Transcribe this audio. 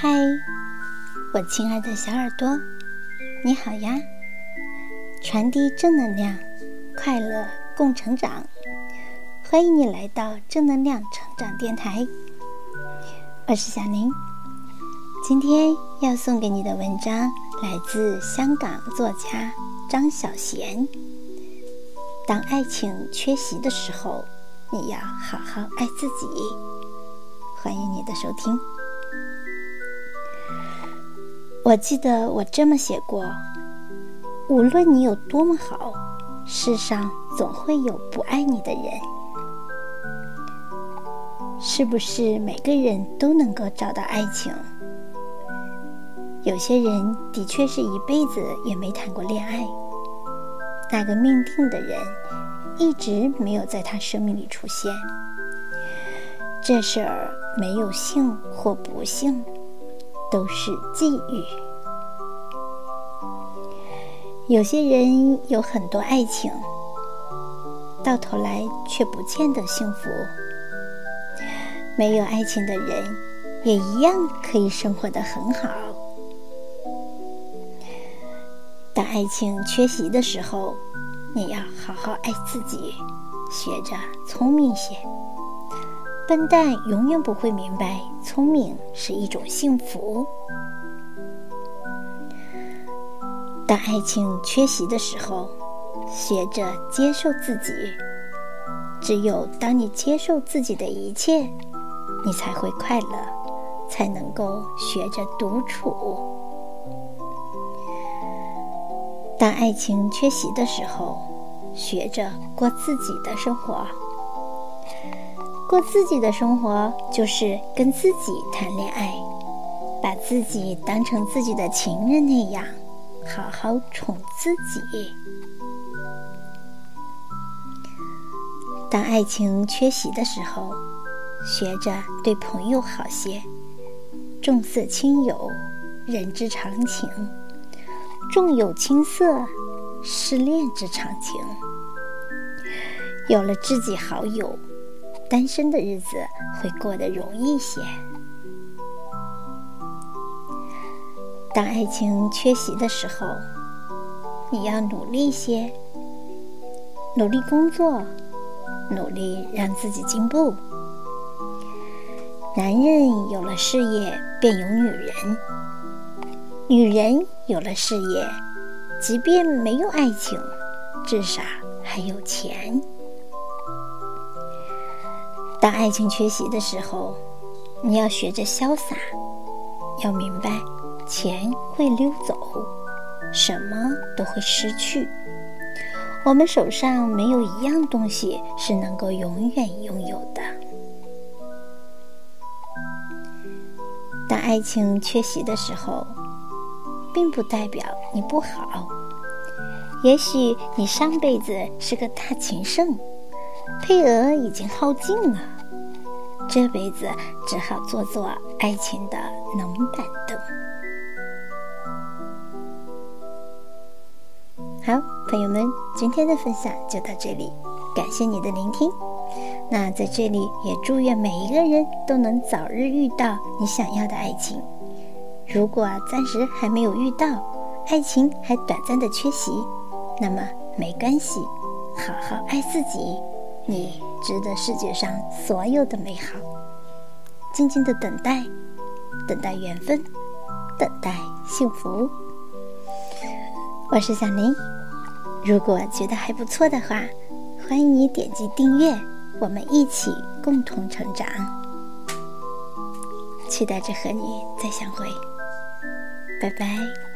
嗨，我亲爱的小耳朵，你好呀！传递正能量，快乐共成长。欢迎你来到正能量成长电台，我是小林。今天要送给你的文章来自香港作家张小娴。当爱情缺席的时候，你要好好爱自己。欢迎你的收听。我记得我这么写过：无论你有多么好，世上总会有不爱你的人。是不是每个人都能够找到爱情？有些人的确是一辈子也没谈过恋爱，那个命定的人一直没有在他生命里出现。这事儿没有幸或不幸。都是际遇。有些人有很多爱情，到头来却不见得幸福；没有爱情的人，也一样可以生活的很好。当爱情缺席的时候，你要好好爱自己，学着聪明些。笨蛋永远不会明白，聪明是一种幸福。当爱情缺席的时候，学着接受自己。只有当你接受自己的一切，你才会快乐，才能够学着独处。当爱情缺席的时候，学着过自己的生活。过自己的生活，就是跟自己谈恋爱，把自己当成自己的情人那样，好好宠自己。当爱情缺席的时候，学着对朋友好些，重色轻友，人之常情；重友轻色，失恋之常情。有了知己好友。单身的日子会过得容易些。当爱情缺席的时候，你要努力些，努力工作，努力让自己进步。男人有了事业，便有女人；女人有了事业，即便没有爱情，至少还有钱。当爱情缺席的时候，你要学着潇洒，要明白，钱会溜走，什么都会失去。我们手上没有一样东西是能够永远拥有的。当爱情缺席的时候，并不代表你不好，也许你上辈子是个大情圣。配额已经耗尽了，这辈子只好做做爱情的冷板凳。好，朋友们，今天的分享就到这里，感谢你的聆听。那在这里也祝愿每一个人都能早日遇到你想要的爱情。如果暂时还没有遇到，爱情还短暂的缺席，那么没关系，好好爱自己。你值得世界上所有的美好，静静的等待，等待缘分，等待幸福。我是小林，如果觉得还不错的话，欢迎你点击订阅，我们一起共同成长。期待着和你再相会，拜拜。